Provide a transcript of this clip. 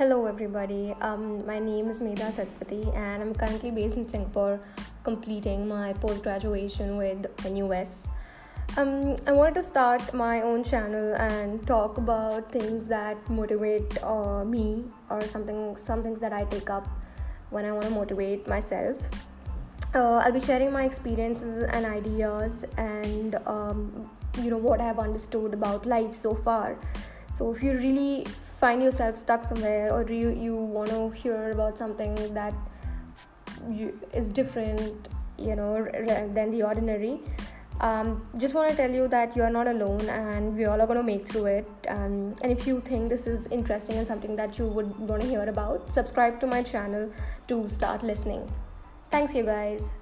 Hello, everybody. Um, my name is Medha Satpathy, and I'm currently based in Singapore, completing my post graduation with NUS. Um, I wanted to start my own channel and talk about things that motivate uh, me or something, some things that I take up when I want to motivate myself. Uh, I'll be sharing my experiences and ideas, and um, you know what I have understood about life so far. So if you really find yourself stuck somewhere or you you want to hear about something that you, is different you know than the ordinary? Um, just want to tell you that you are not alone and we all are going to make through it. Um, and if you think this is interesting and something that you would want to hear about subscribe to my channel to start listening. Thanks you guys